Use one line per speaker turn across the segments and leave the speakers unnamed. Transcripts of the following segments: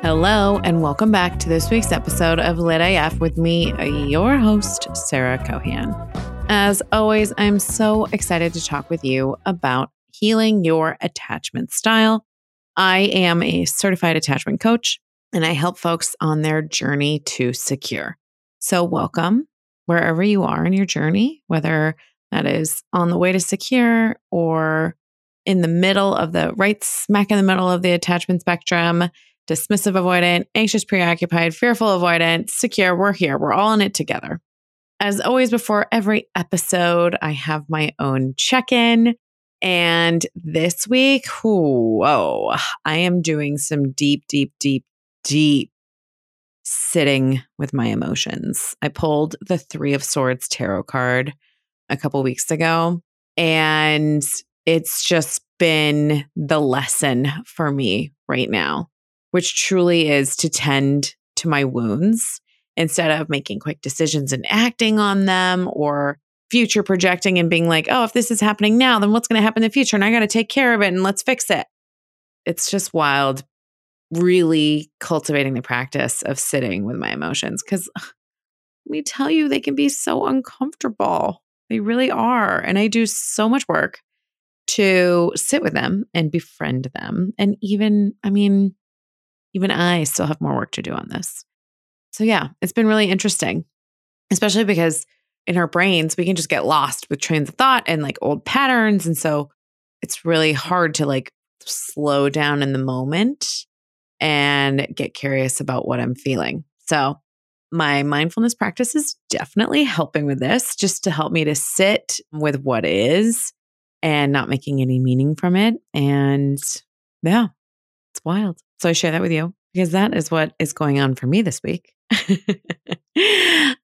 Hello, and welcome back to this week's episode of Lit AF with me, your host, Sarah Cohan. As always, I'm so excited to talk with you about healing your attachment style. I am a certified attachment coach, and I help folks on their journey to secure. So, welcome wherever you are in your journey, whether that is on the way to secure or in the middle of the right smack in the middle of the attachment spectrum dismissive avoidant, anxious preoccupied, fearful avoidant, secure. We're here. We're all in it together. As always, before every episode, I have my own check in. And this week, whoa, I am doing some deep, deep, deep, deep sitting with my emotions. I pulled the Three of Swords tarot card a couple weeks ago, and it's just been the lesson for me right now which truly is to tend to my wounds instead of making quick decisions and acting on them or future projecting and being like, oh, if this is happening now, then what's going to happen in the future? And I got to take care of it and let's fix it. It's just wild, really cultivating the practice of sitting with my emotions because let me tell you, they can be so uncomfortable. They really are. And I do so much work to sit with them and befriend them. And even, I mean, even I still have more work to do on this. So, yeah, it's been really interesting, especially because in our brains, we can just get lost with trains of thought and like old patterns. And so it's really hard to like slow down in the moment and get curious about what I'm feeling. So, my mindfulness practice is definitely helping with this, just to help me to sit with what is and not making any meaning from it. And yeah, it's wild. So I share that with you because that is what is going on for me this week.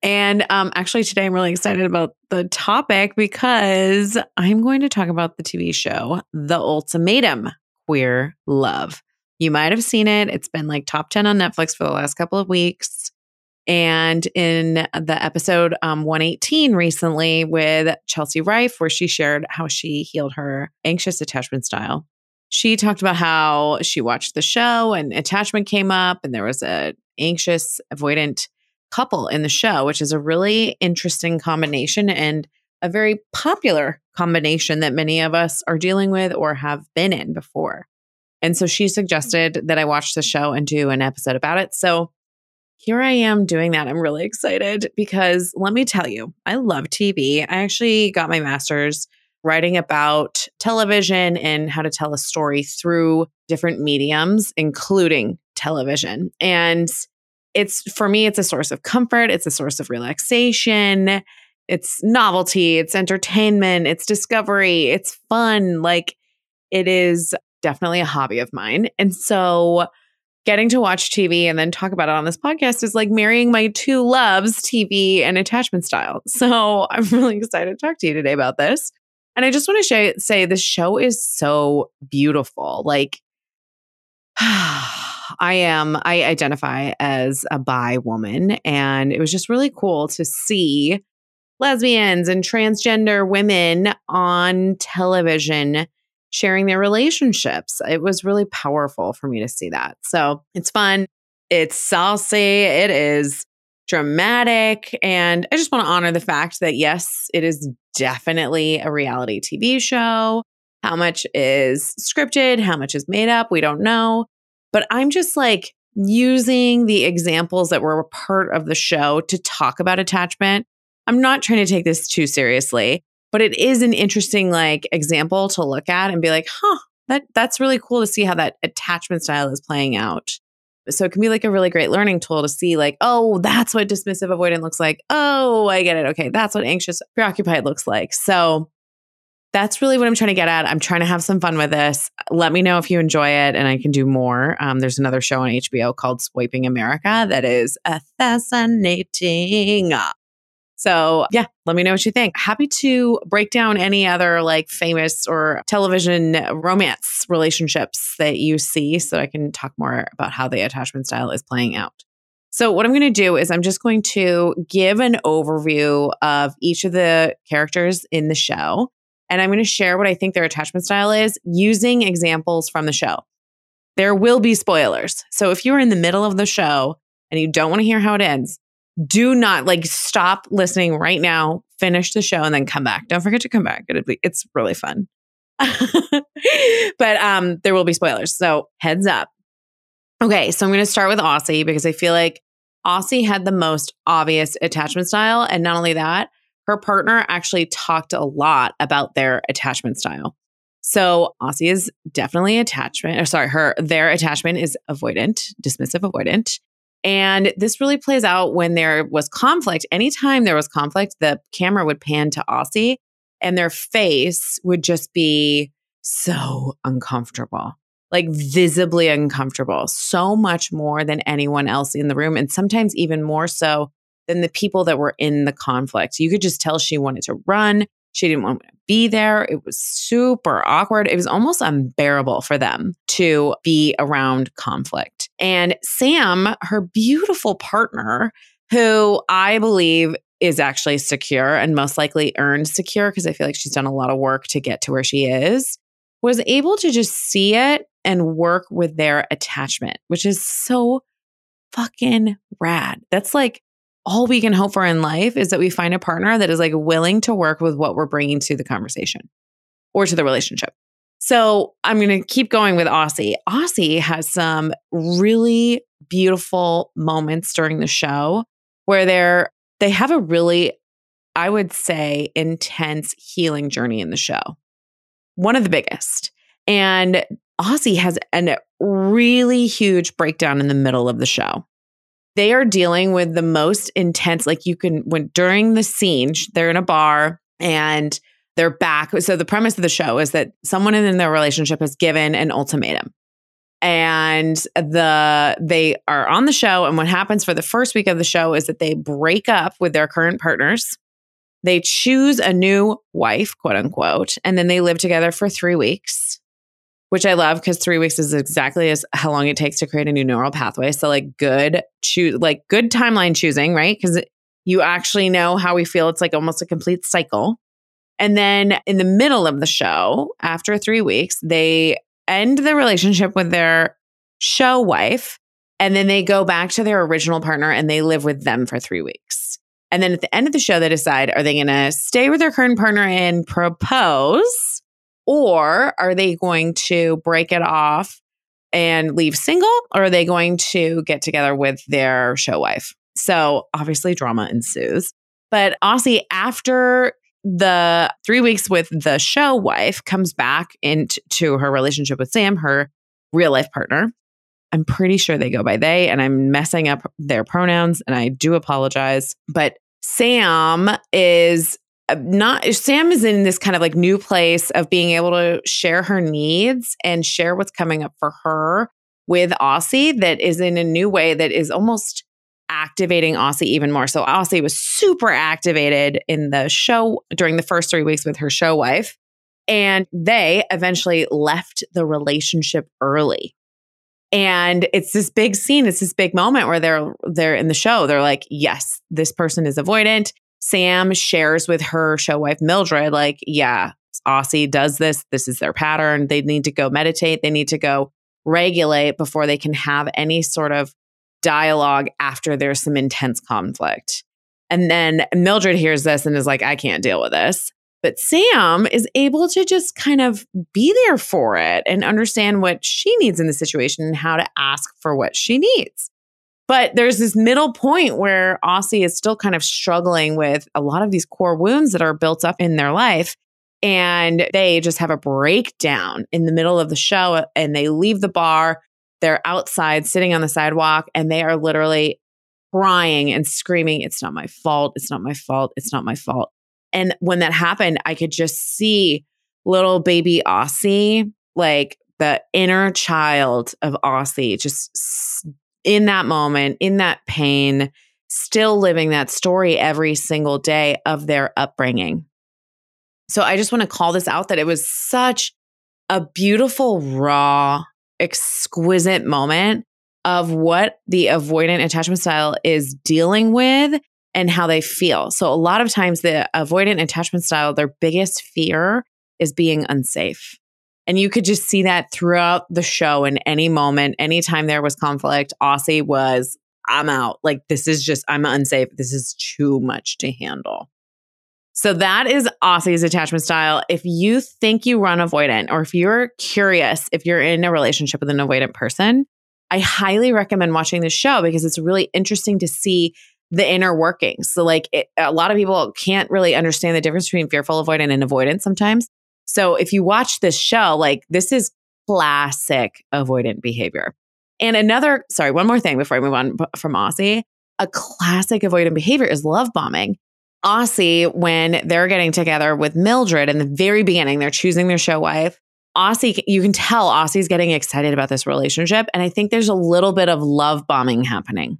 and um, actually, today I'm really excited about the topic because I'm going to talk about the TV show, The Ultimatum Queer Love. You might have seen it. It's been like top 10 on Netflix for the last couple of weeks. And in the episode um, 118 recently with Chelsea Rife, where she shared how she healed her anxious attachment style, she talked about how she watched the show and attachment came up and there was a anxious avoidant couple in the show which is a really interesting combination and a very popular combination that many of us are dealing with or have been in before and so she suggested that i watch the show and do an episode about it so here I am doing that. I'm really excited because let me tell you, I love TV. I actually got my master's writing about television and how to tell a story through different mediums, including television. And it's for me, it's a source of comfort, it's a source of relaxation, it's novelty, it's entertainment, it's discovery, it's fun. Like it is definitely a hobby of mine. And so getting to watch TV and then talk about it on this podcast is like marrying my two loves, TV and attachment style. So I'm really excited to talk to you today about this. And I just want to say, say the show is so beautiful. Like, I am, I identify as a bi woman, and it was just really cool to see lesbians and transgender women on television sharing their relationships. It was really powerful for me to see that. So it's fun. It's saucy. It is dramatic. And I just want to honor the fact that, yes, it is definitely a reality TV show. How much is scripted? How much is made up? We don't know. But I'm just like using the examples that were part of the show to talk about attachment. I'm not trying to take this too seriously, but it is an interesting like example to look at and be like, huh, that that's really cool to see how that attachment style is playing out. So it can be like a really great learning tool to see, like, oh, that's what dismissive avoidant looks like. Oh, I get it. Okay. That's what anxious preoccupied looks like. So that's really what I'm trying to get at. I'm trying to have some fun with this. Let me know if you enjoy it and I can do more. Um, there's another show on HBO called Swiping America that is fascinating. So, yeah, let me know what you think. Happy to break down any other like famous or television romance relationships that you see so I can talk more about how the attachment style is playing out. So, what I'm going to do is I'm just going to give an overview of each of the characters in the show. And I'm going to share what I think their attachment style is using examples from the show. There will be spoilers. So, if you're in the middle of the show and you don't want to hear how it ends, do not like stop listening right now, finish the show, and then come back. Don't forget to come back. It'll be, it's really fun. but um, there will be spoilers. So, heads up. Okay, so I'm going to start with Aussie because I feel like Aussie had the most obvious attachment style. And not only that, her partner actually talked a lot about their attachment style. So Aussie is definitely attachment, or sorry, her their attachment is avoidant, dismissive avoidant. And this really plays out when there was conflict. Anytime there was conflict, the camera would pan to Aussie and their face would just be so uncomfortable like visibly uncomfortable, so much more than anyone else in the room. And sometimes even more so than the people that were in the conflict. You could just tell she wanted to run. She didn't want to be there. It was super awkward. It was almost unbearable for them to be around conflict. And Sam, her beautiful partner, who I believe is actually secure and most likely earned secure because I feel like she's done a lot of work to get to where she is, was able to just see it and work with their attachment, which is so fucking rad. That's like all we can hope for in life is that we find a partner that is like willing to work with what we're bringing to the conversation or to the relationship. So I'm going to keep going with Aussie. Aussie has some really beautiful moments during the show where they're they have a really I would say intense healing journey in the show. One of the biggest. And Aussie has a really huge breakdown in the middle of the show. They are dealing with the most intense, like you can, when during the scene, they're in a bar and they're back. So the premise of the show is that someone in their relationship has given an ultimatum and the they are on the show and what happens for the first week of the show is that they break up with their current partners they choose a new wife quote unquote and then they live together for 3 weeks which I love because three weeks is exactly as how long it takes to create a new neural pathway. So like good choose like good timeline choosing, right? Because you actually know how we feel. It's like almost a complete cycle. And then in the middle of the show, after three weeks, they end the relationship with their show wife. And then they go back to their original partner and they live with them for three weeks. And then at the end of the show, they decide are they going to stay with their current partner and propose? Or are they going to break it off and leave single? Or are they going to get together with their show wife? So obviously, drama ensues. But Aussie, after the three weeks with the show wife, comes back into her relationship with Sam, her real life partner. I'm pretty sure they go by they, and I'm messing up their pronouns, and I do apologize. But Sam is uh, not Sam is in this kind of like new place of being able to share her needs and share what's coming up for her with Aussie that is in a new way that is almost activating Aussie even more. So Aussie was super activated in the show during the first 3 weeks with her show wife and they eventually left the relationship early. And it's this big scene, it's this big moment where they're they're in the show. They're like, "Yes, this person is avoidant Sam shares with her show wife Mildred, like, yeah, Aussie does this. This is their pattern. They need to go meditate. They need to go regulate before they can have any sort of dialogue after there's some intense conflict. And then Mildred hears this and is like, I can't deal with this. But Sam is able to just kind of be there for it and understand what she needs in the situation and how to ask for what she needs. But there's this middle point where Aussie is still kind of struggling with a lot of these core wounds that are built up in their life. And they just have a breakdown in the middle of the show and they leave the bar. They're outside sitting on the sidewalk and they are literally crying and screaming, It's not my fault. It's not my fault. It's not my fault. And when that happened, I could just see little baby Aussie, like the inner child of Aussie, just in that moment, in that pain, still living that story every single day of their upbringing. So I just want to call this out that it was such a beautiful, raw, exquisite moment of what the avoidant attachment style is dealing with and how they feel. So, a lot of times, the avoidant attachment style, their biggest fear is being unsafe. And you could just see that throughout the show in any moment, anytime there was conflict, Aussie was, I'm out. Like, this is just, I'm unsafe. This is too much to handle. So that is Aussie's attachment style. If you think you run avoidant, or if you're curious if you're in a relationship with an avoidant person, I highly recommend watching this show because it's really interesting to see the inner workings. So, like, it, a lot of people can't really understand the difference between fearful avoidant and avoidant sometimes. So, if you watch this show, like, this is classic avoidant behavior. And another, sorry, one more thing before I move on from Aussie. A classic avoidant behavior is love bombing. Aussie, when they're getting together with Mildred in the very beginning, they're choosing their show wife. Aussie, you can tell Aussie's getting excited about this relationship. And I think there's a little bit of love bombing happening.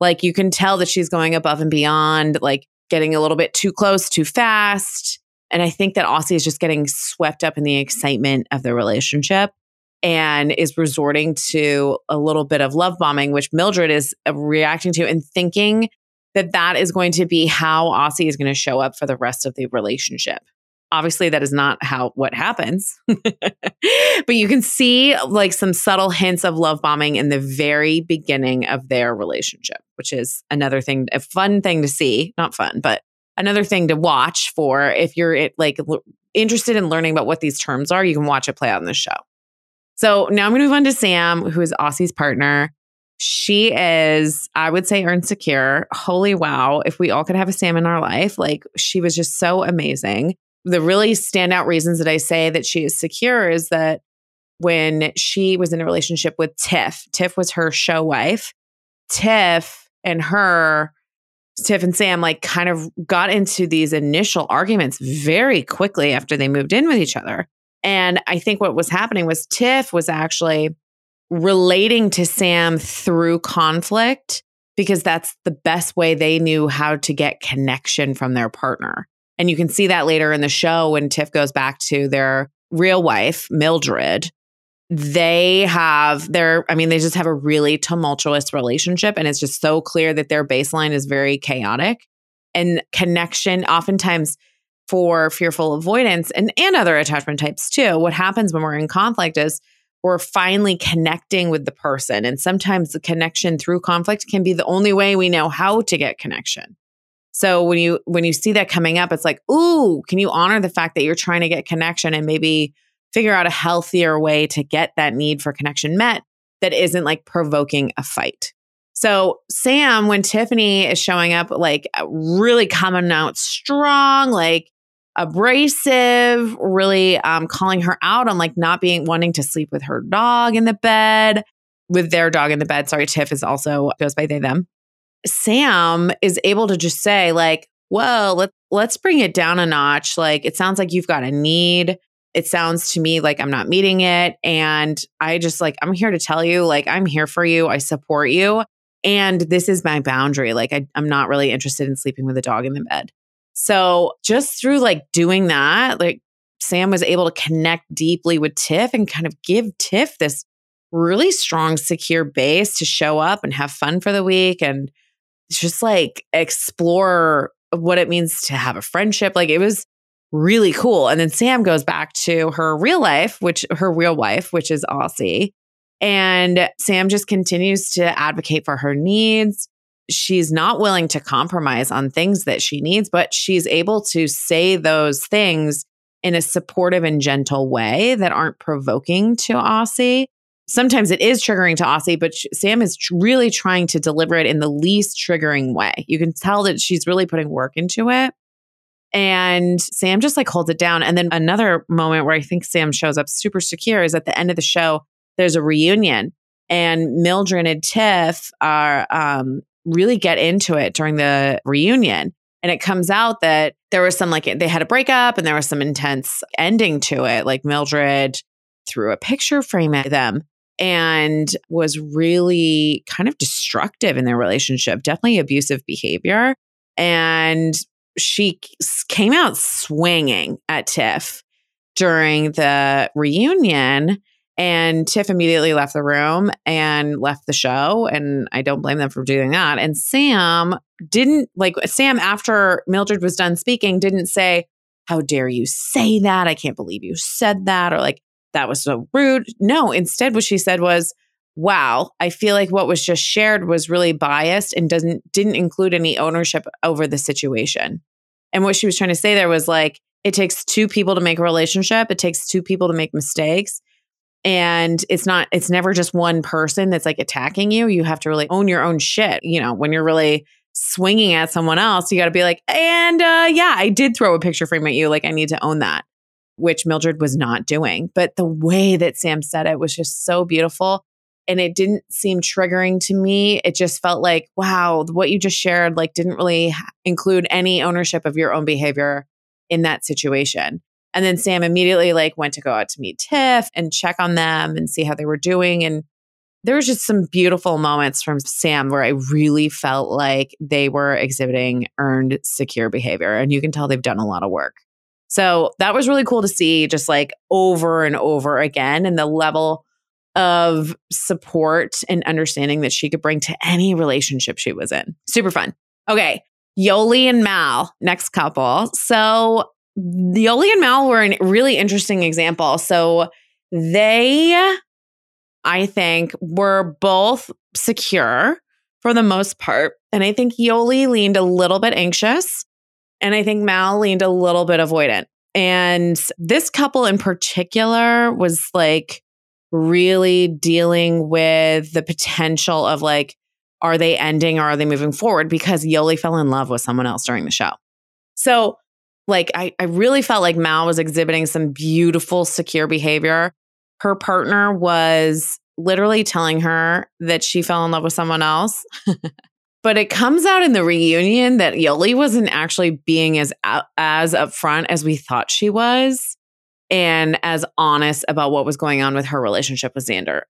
Like you can tell that she's going above and beyond, like getting a little bit too close, too fast. And I think that Aussie is just getting swept up in the excitement of the relationship and is resorting to a little bit of love bombing, which Mildred is uh, reacting to and thinking that that is going to be how Aussie is going to show up for the rest of the relationship. Obviously, that is not how what happens, but you can see like some subtle hints of love bombing in the very beginning of their relationship, which is another thing, a fun thing to see. Not fun, but another thing to watch for if you're like interested in learning about what these terms are. You can watch it play out in the show. So now I'm going to move on to Sam, who is Aussie's partner. She is, I would say, insecure. Holy wow. If we all could have a Sam in our life, like she was just so amazing. The really standout reasons that I say that she is secure is that when she was in a relationship with Tiff, Tiff was her show wife. Tiff and her, Tiff and Sam, like kind of got into these initial arguments very quickly after they moved in with each other. And I think what was happening was Tiff was actually relating to Sam through conflict because that's the best way they knew how to get connection from their partner. And you can see that later in the show when Tiff goes back to their real wife, Mildred. They have their, I mean, they just have a really tumultuous relationship. And it's just so clear that their baseline is very chaotic. And connection, oftentimes for fearful avoidance and, and other attachment types too, what happens when we're in conflict is we're finally connecting with the person. And sometimes the connection through conflict can be the only way we know how to get connection. So when you when you see that coming up, it's like, ooh, can you honor the fact that you're trying to get connection and maybe figure out a healthier way to get that need for connection met that isn't like provoking a fight. So Sam, when Tiffany is showing up, like really coming out strong, like abrasive, really um, calling her out on like not being wanting to sleep with her dog in the bed, with their dog in the bed. Sorry, Tiff is also goes by they them. Sam is able to just say like, "Well, let let's bring it down a notch. Like it sounds like you've got a need. It sounds to me like I'm not meeting it, and I just like I'm here to tell you like I'm here for you. I support you." And this is my boundary. Like, I, I'm not really interested in sleeping with a dog in the bed. So just through like doing that, like Sam was able to connect deeply with Tiff and kind of give Tiff this really strong, secure base to show up and have fun for the week and just like explore what it means to have a friendship. Like it was really cool. And then Sam goes back to her real life, which her real wife, which is Aussie. And Sam just continues to advocate for her needs she's not willing to compromise on things that she needs, but she's able to say those things in a supportive and gentle way that aren't provoking to Aussie. Sometimes it is triggering to Aussie, but Sam is really trying to deliver it in the least triggering way. You can tell that she's really putting work into it. And Sam just like holds it down. And then another moment where I think Sam shows up super secure is at the end of the show, there's a reunion and Mildred and Tiff are um, really get into it during the reunion. And it comes out that there was some like they had a breakup and there was some intense ending to it. Like Mildred threw a picture frame at them and was really kind of destructive in their relationship, definitely abusive behavior. And she came out swinging at Tiff during the reunion And Tiff immediately left the room and left the show. And I don't blame them for doing that. And Sam didn't like Sam, after Mildred was done speaking, didn't say, How dare you say that? I can't believe you said that. Or like, that was so rude. No, instead, what she said was, Wow, I feel like what was just shared was really biased and doesn't didn't include any ownership over the situation. And what she was trying to say there was like, it takes two people to make a relationship. It takes two people to make mistakes and it's not it's never just one person that's like attacking you. You have to really own your own shit. You know when you're really swinging at someone else you got to be like and uh yeah i did throw a picture frame at you. Like i need to own that which mildred was not doing. But the way that sam said it was just so beautiful. And it didn't seem triggering to me. It just felt like wow what you just shared like didn't really include any ownership of your own behavior in that situation and then Sam immediately like went to go out to meet Tiff and check on them and see how they were doing. And there was just some beautiful moments from Sam where I really felt like they were exhibiting earned secure behavior. And you can tell they've done a lot of work. So that was really cool to see just like over and over again and the level of support and understanding that she could bring to any relationship she was in. Super fun. Okay. Yoly and Mal, next couple. So Yoly and Mal were a really interesting example. So they, I think, were both secure for the most part. And I think Yoly leaned a little bit anxious. And I think Mal leaned a little bit avoidant. And this couple in particular was like really dealing with the potential of like, are they ending or are they moving forward? Because Yoly fell in love with someone else during the show. So like I, I really felt like Mal was exhibiting some beautiful, secure behavior. Her partner was literally telling her that she fell in love with someone else. but it comes out in the reunion that Yoly wasn't actually being as uh, as upfront as we thought she was and as honest about what was going on with her relationship with Xander.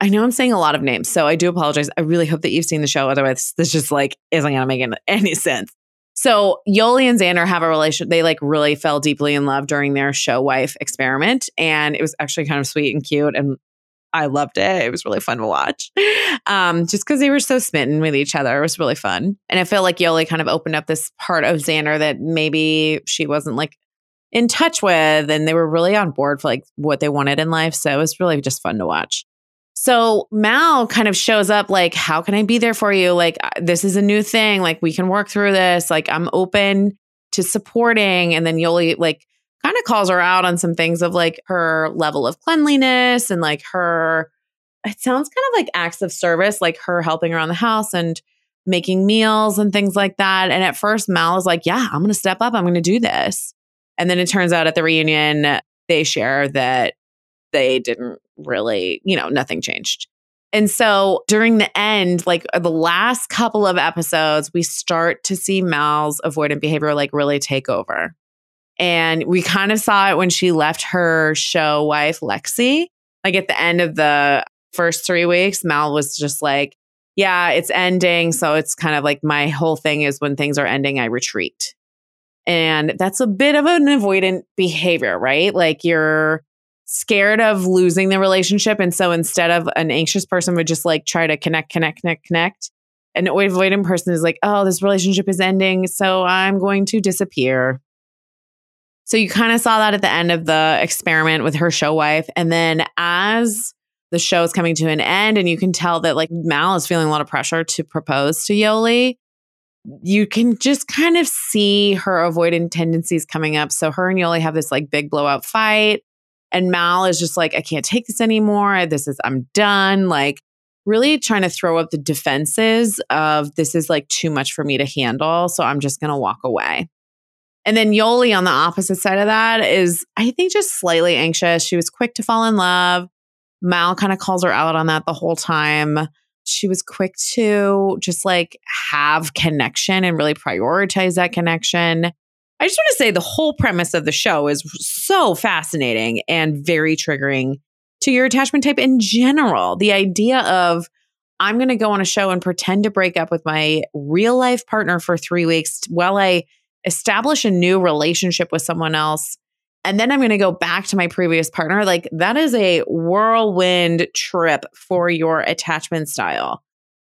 I know I'm saying a lot of names, so I do apologize. I really hope that you've seen the show. Otherwise, this just like isn't to make any sense. So Yoly and Xander have a relationship. They like really fell deeply in love during their show wife experiment. And it was actually kind of sweet and cute. And I loved it. It was really fun to watch. Um, just because they were so smitten with each other. It was really fun. And I feel like Yoly kind of opened up this part of Xander that maybe she wasn't like in touch with. And they were really on board for like what they wanted in life. So it was really just fun to watch. So Mal kind of shows up like, how can I be there for you? Like, uh, this is a new thing. Like, we can work through this. Like, I'm open to supporting. And then Yoly, like, kind of calls her out on some things of like her level of cleanliness and like her, it sounds kind of like acts of service, like her helping around the house and making meals and things like that. And at first, Mal is like, yeah, I'm going to step up. I'm going to do this. And then it turns out at the reunion, they share that they didn't really, you know, nothing changed. And so during the end, like uh, the last couple of episodes, we start to see Mal's avoidant behavior like really take over. And we kind of saw it when she left her show wife, Lexi. Like at the end of the first three weeks, Mal was just like, yeah, it's ending. So it's kind of like my whole thing is when things are ending, I retreat. And that's a bit of an avoidant behavior, right? Like you're scared of losing the relationship. And so instead of an anxious person would just like try to connect, connect, connect, connect. An avoidant person is like, oh, this relationship is ending. So I'm going to disappear. So you kind of saw that at the end of the experiment with her show wife. And then as the show is coming to an end, and you can tell that like Mal is feeling a lot of pressure to propose to Yoly, you can just kind of see her avoidant tendencies coming up. So her and Yoly have this like big blowout fight. And Mal is just like, I can't take this anymore. This is, I'm done. Like, really trying to throw up the defenses of this is like too much for me to handle. So I'm just going to walk away. And then Yoly on the opposite side of that is, I think, just slightly anxious. She was quick to fall in love. Mal kind of calls her out on that the whole time. She was quick to just like have connection and really prioritize that connection. I just want to say the whole premise of the show is so fascinating and very triggering to your attachment type in general. The idea of I'm going to go on a show and pretend to break up with my real life partner for three weeks while I establish a new relationship with someone else and then I'm going to go back to my previous partner. Like that is a whirlwind trip for your attachment style.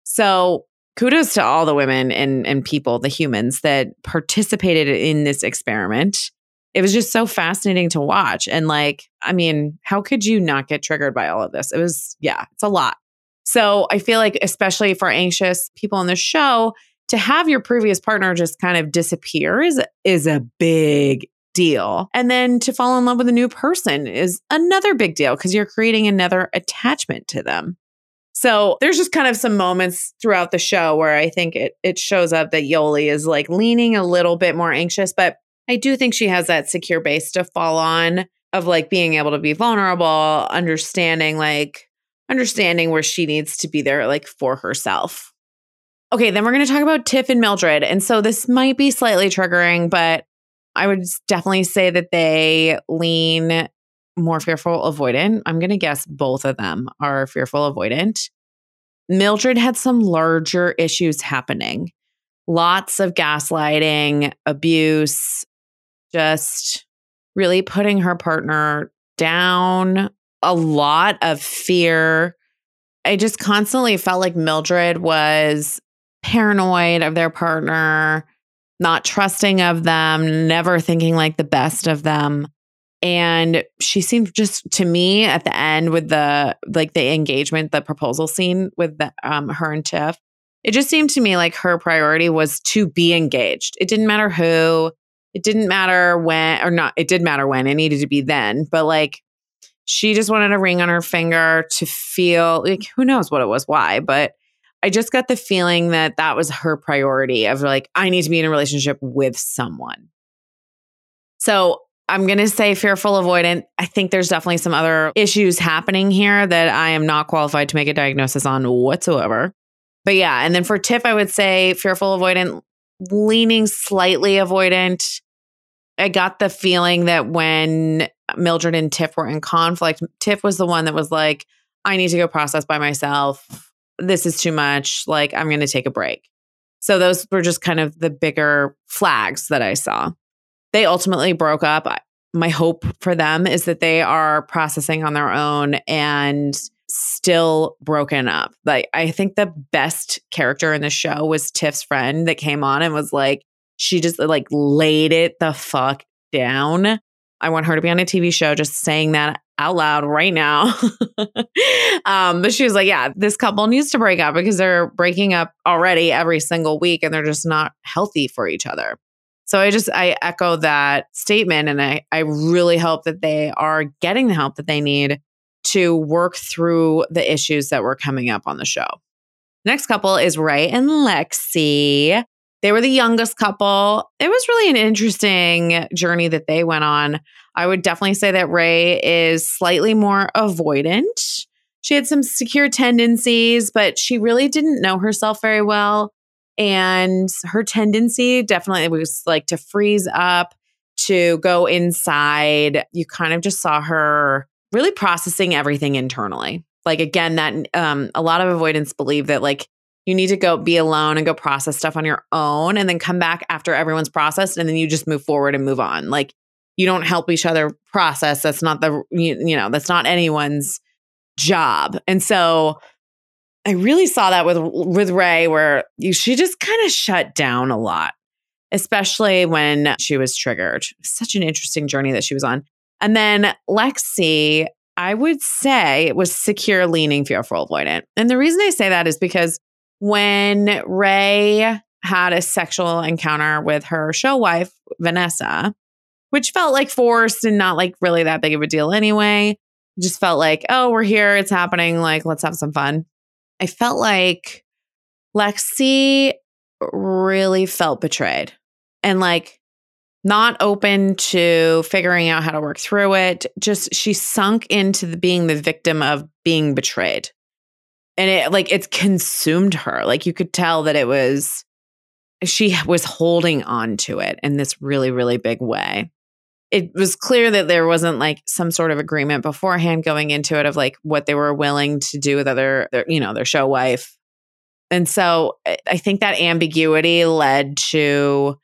So kudos to all the women and, and people, the humans that participated in this experiment. It was just so fascinating to watch. And like, I mean, how could you not get triggered by all of this? It was, yeah, it's a lot. So I feel like, especially for anxious people on the show, to have your previous partner just kind of disappear is, is a big deal. And then to fall in love with a new person is another big deal because you're creating another attachment to them. So there's just kind of some moments throughout the show where I think it it shows up that Yoly is like leaning a little bit more anxious, but I do think she has that secure base to fall on of like being able to be vulnerable, understanding like understanding where she needs to be there like for herself. Okay, then we're going to talk about Tiff and Mildred. And so this might be slightly triggering, but I would definitely say that they lean more fearful avoidant. I'm going to guess both of them are fearful avoidant. Mildred had some larger issues happening. Lots of gaslighting, abuse, just really putting her partner down, a lot of fear. I just constantly felt like Mildred was paranoid of their partner, not trusting of them, never thinking like the best of them. And she seemed just to me at the end with the like the engagement, the proposal scene with the, um, her and Tiff. It just seemed to me like her priority was to be engaged. It didn't matter who, it didn't matter when, or not, it did matter when, it needed to be then, but like she just wanted a ring on her finger to feel like who knows what it was, why, but I just got the feeling that that was her priority of like, I need to be in a relationship with someone. So I'm going to say fearful avoidant. I think there's definitely some other issues happening here that I am not qualified to make a diagnosis on whatsoever. But yeah, and then for Tiff, I would say fearful avoidant, leaning slightly avoidant. I got the feeling that when Mildred and Tiff were in conflict, Tiff was the one that was like, I need to go process by myself this is too much. Like, I'm going to take a break. So those were just kind of the bigger flags that I saw. They ultimately broke up. My hope for them is that they are processing on their own and still broken up. Like, I think the best character in the show was Tiff's friend that came on and was like, she just like laid it the fuck down. I want her to be on a TV show just saying that out loud right now. um, but she was like, yeah, this couple needs to break up because they're breaking up already every single week and they're just not healthy for each other. So I just I echo that statement and I I really hope that they are getting the help that they need to work through the issues that were coming up on the show. Next couple is Rae and Lexi. They were the youngest couple. It was really an interesting journey that they went on. I would definitely say that Rae is slightly more avoidant. She had some secure tendencies, but she really didn't know herself very well. And her tendency definitely was like to freeze up, to go inside. You kind of just saw her really processing everything internally. Like, again, that um, a lot of avoidance believe that like you need to go be alone and go process stuff on your own and then come back after everyone's processed and then you just move forward and move on. Like you don't help each other process. That's not the, you, you know, that's not anyone's job. And so I really saw that with with Rae where you, she just kind of shut down a lot, especially when she was triggered. Such an interesting journey that she was on. And then Lexi, I would say it was secure, leaning, fearful, avoidant. And the reason I say that is because when Rae had a sexual encounter with her show wife, Vanessa, which felt like forced and not like really that big of a deal anyway. just felt like, oh, we're here, it's happening, like let's have some fun. I felt like Lexi really felt betrayed and like not open to figuring out how to work through it. Just she sunk into the being the victim of being betrayed. And it like it's consumed her. Like you could tell that it was she was holding on to it in this really really big way it was clear that there wasn't like some sort of agreement beforehand going into it of like what they were willing to do with other their, you know their show wife and so i think that ambiguity led to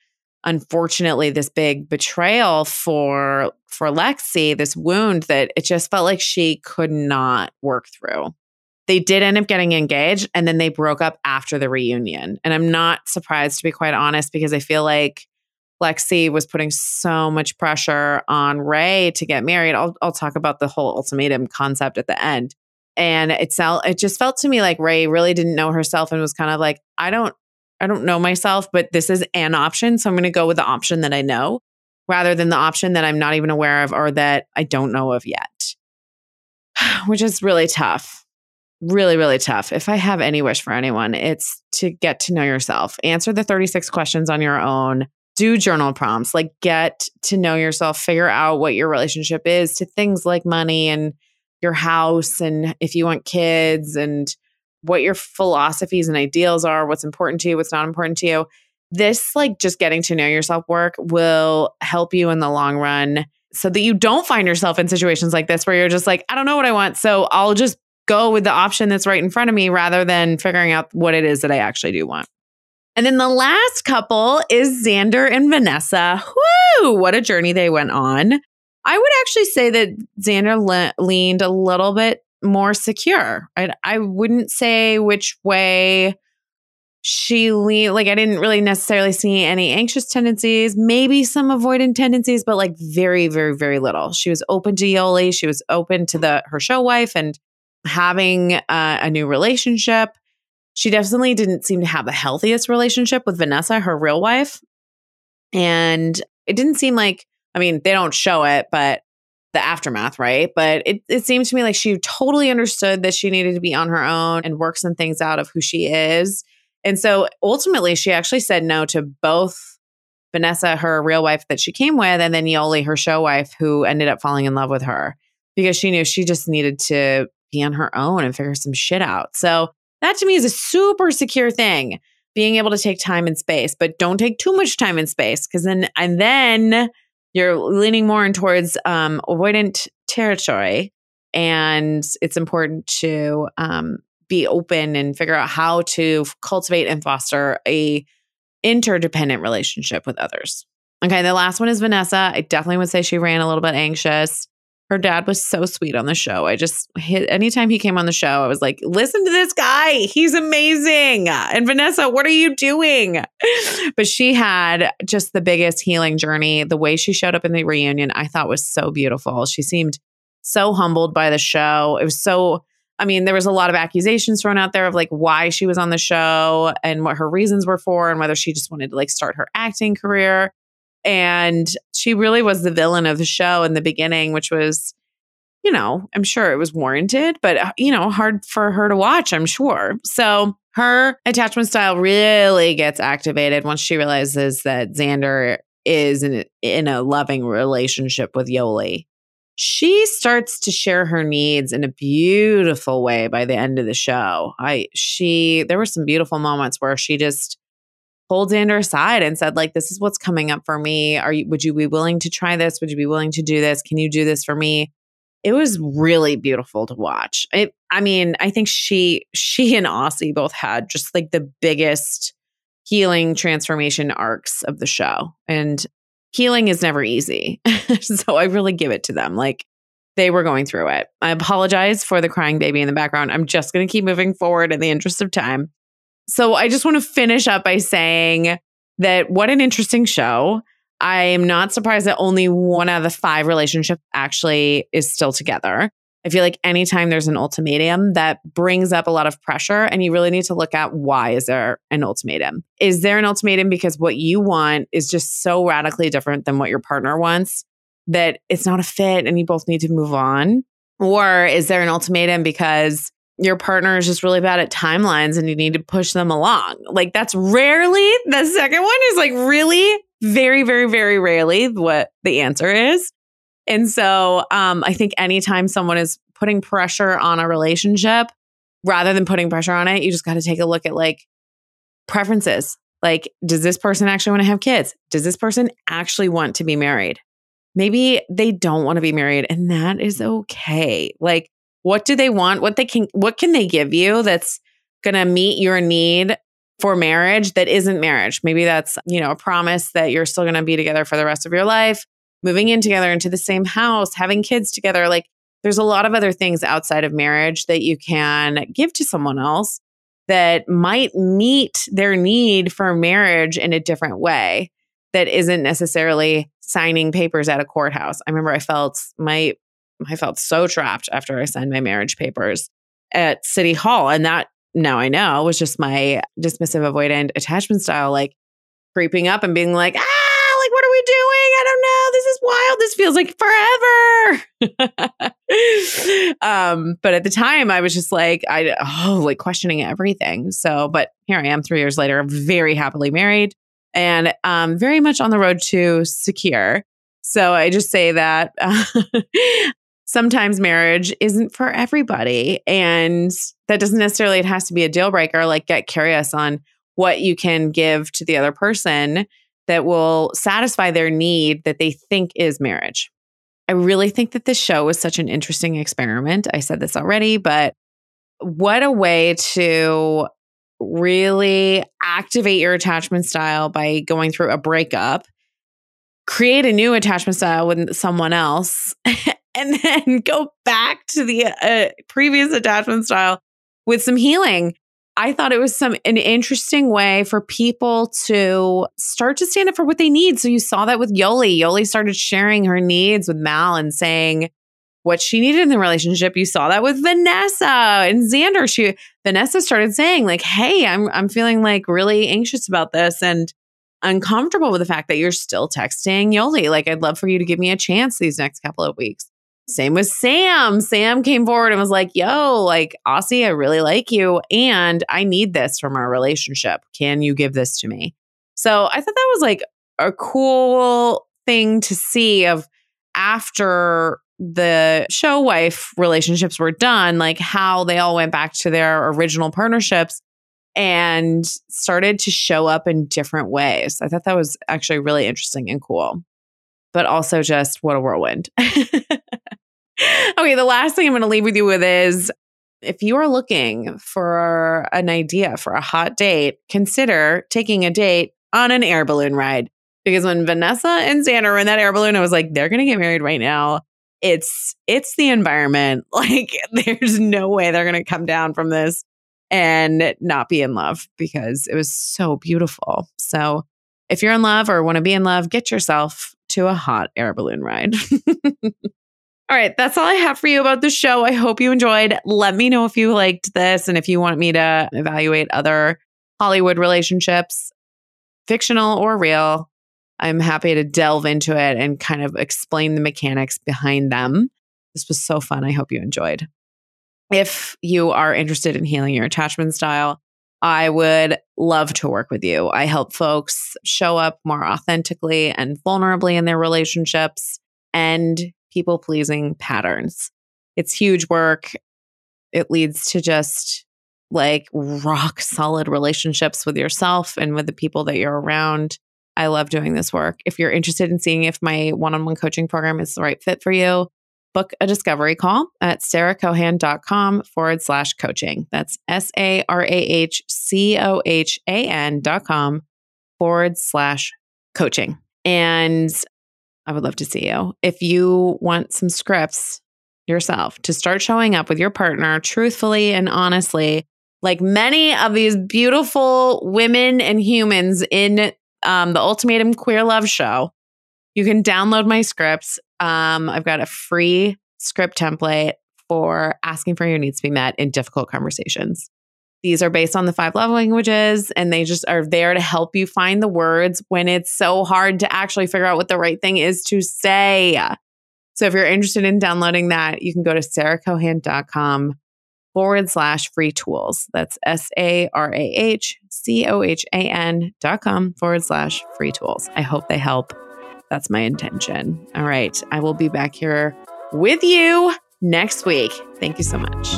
unfortunately this big betrayal for for Lexi, this wound that it just felt like she could not work through. They did end up getting engaged and then they broke up after the reunion. And I'm not surprised to be quite honest because I feel like Lexi was putting so much pressure on Rae to get married. I'll I'll talk about the whole ultimatum concept at the end. And it felt it just felt to me like Rae really didn't know herself and was kind of like, I don't I don't know myself, but this is an option. So I'm going to go with the option that I know rather than the option that I'm not even aware of or that I don't know of yet, which is really tough. Really, really tough. If I have any wish for anyone, it's to get to know yourself, answer the 36 questions on your own, do journal prompts, like get to know yourself, figure out what your relationship is to things like money and your house, and if you want kids, and what your philosophies and ideals are, what's important to you, what's not important to you. This, like, just getting to know yourself work will help you in the long run so that you don't find yourself in situations like this where you're just like, I don't know what I want. So I'll just go with the option that's right in front of me rather than figuring out what it is that I actually do want. And then the last couple is Xander and Vanessa. Whoo, what a journey they went on. I would actually say that Xander le- leaned a little bit more secure. I, I wouldn't say which way she leaned. Like, I didn't really necessarily see any anxious tendencies, maybe some avoidant tendencies, but like very, very, very little. She was open to Yoly. She was open to the her show wife and having uh, a new relationship. She definitely didn't seem to have the healthiest relationship with Vanessa, her real wife. And it didn't seem like, I mean, they don't show it, but the aftermath, right? But it, it seemed to me like she totally understood that she needed to be on her own and work some things out of who she is. And so ultimately, she actually said no to both Vanessa, her real wife that she came with, and then Yoly, her show wife, who ended up falling in love with her because she knew she just needed to be on her own and figure some shit out. So that to me is a super secure thing, being able to take time and space, but don't take too much time and space because then, and then you're leaning more in towards um, avoidant territory. And it's important to um, be open and figure out how to cultivate and foster a interdependent relationship with others. Okay, the last one is Vanessa. I definitely would say she ran a little bit anxious her dad was so sweet on the show. I just hit anytime he came on the show, I was like, listen to this guy. He's amazing. And Vanessa, what are you doing? But she had just the biggest healing journey. The way she showed up in the reunion, I thought was so beautiful. She seemed so humbled by the show. It was so, I mean, there was a lot of accusations thrown out there of like why she was on the show and what her reasons were for, and whether she just wanted to like start her acting career. And she really was the villain of the show in the beginning, which was, you know, I'm sure it was warranted, but, uh, you know, hard for her to watch, I'm sure. So her attachment style really gets activated once she realizes that Xander is in, in a loving relationship with Yoly. She starts to share her needs in a beautiful way by the end of the show. I she there were some beautiful moments where she just pulled Xander aside and said, like, this is what's coming up for me. Are you would you be willing to try this? Would you be willing to do this? Can you do this for me? It was really beautiful to watch. It, I mean, I think she she and Aussie both had just like the biggest healing transformation arcs of the show. And healing is never easy. so I really give it to them. Like they were going through it. I apologize for the crying baby in the background. I'm just going to keep moving forward in the interest of time. So I just want to finish up by saying that what an interesting show. I am not surprised that only one out of the five relationships actually is still together. I feel like anytime there's an ultimatum that brings up a lot of pressure and you really need to look at why is there an ultimatum? Is there an ultimatum because what you want is just so radically different than what your partner wants that it's not a fit and you both need to move on? Or is there an ultimatum because your partner is just really bad at timelines and you need to push them along. Like that's rarely the second one is like really very very very rarely what the answer is. And so um I think anytime someone is putting pressure on a relationship rather than putting pressure on it, you just got to take a look at like preferences. Like does this person actually want to have kids? Does this person actually want to be married? Maybe they don't want to be married and that is okay. Like what do they want? What they can what can they give you that's going to meet your need for marriage that isn't marriage. Maybe that's, you know, a promise that you're still going to be together for the rest of your life, moving in together into the same house, having kids together. Like there's a lot of other things outside of marriage that you can give to someone else that might meet their need for marriage in a different way that isn't necessarily signing papers at a courthouse. I remember I felt my I felt so trapped after I signed my marriage papers at City Hall and that now I know was just my dismissive avoidant attachment style like creeping up and being like, "Ah, like what are we doing? I don't know. This is wild. This feels like forever." um, but at the time I was just like I oh, like questioning everything. So, but here I am 3 years later, very happily married and um, very much on the road to secure. So I just say that sometimes marriage isn't for everybody. And that doesn't necessarily, it has to be a deal breaker. Like get curious on what you can give to the other person that will satisfy their need that they think is marriage. I really think that this show was such an interesting experiment. I said this already, but what a way to really activate your attachment style by going through a breakup, create a new attachment style with someone else, and then go back to the uh, previous attachment style with some healing. I thought it was some an interesting way for people to start to stand up for what they need. So you saw that with Yoly. Yoly started sharing her needs with Mal and saying, what she needed in the relationship. You saw that with Vanessa and Xander. She Vanessa started saying like, "Hey, I'm I'm feeling like really anxious about this and uncomfortable with the fact that you're still texting Yoly. Like, I'd love for you to give me a chance these next couple of weeks." Same with Sam. Sam came forward and was like, "Yo, like Aussie, I really like you and I need this from our relationship. Can you give this to me?" So, I thought that was like a cool thing to see of after the show wife relationships were done, like how they all went back to their original partnerships and started to show up in different ways. I thought that was actually really interesting and cool, but also just what a whirlwind. okay, the last thing I'm going to leave with you with is if you are looking for an idea for a hot date, consider taking a date on an air balloon ride. Because when Vanessa and Xander were in that air balloon, I was like, they're going to get married right now it's it's the environment. Like there's no way they're going to come down from this and not be in love because it was so beautiful. So if you're in love or want to be in love, get yourself to a hot air balloon ride. all right, that's all I have for you about the show. I hope you enjoyed. Let me know if you liked this and if you want me to evaluate other Hollywood relationships, fictional or real. I'm happy to delve into it and kind of explain the mechanics behind them. This was so fun. I hope you enjoyed. If you are interested in healing your attachment style, I would love to work with you. I help folks show up more authentically and vulnerably in their relationships and people pleasing patterns. It's huge work. It leads to just like rock solid relationships with yourself and with the people that you're around. I love doing this work. If you're interested in seeing if my one on one coaching program is the right fit for you, book a discovery call at sarahcohan.com forward slash coaching. That's S A R A H C O H A N dot com forward slash coaching. And I would love to see you. If you want some scripts yourself to start showing up with your partner truthfully and honestly, like many of these beautiful women and humans in um, the Ultimatum Queer Love Show. You can download my scripts. Um, I've got a free script template for asking for your needs to be met in difficult conversations. These are based on the five love languages, and they just are there to help you find the words when it's so hard to actually figure out what the right thing is to say. So if you're interested in downloading that, you can go to sarahcohan.com forward slash free tools. That's S A R A H C O H A N dot com forward slash free tools. I hope they help. That's my intention. All right. I will be back here with you next week. Thank you so much.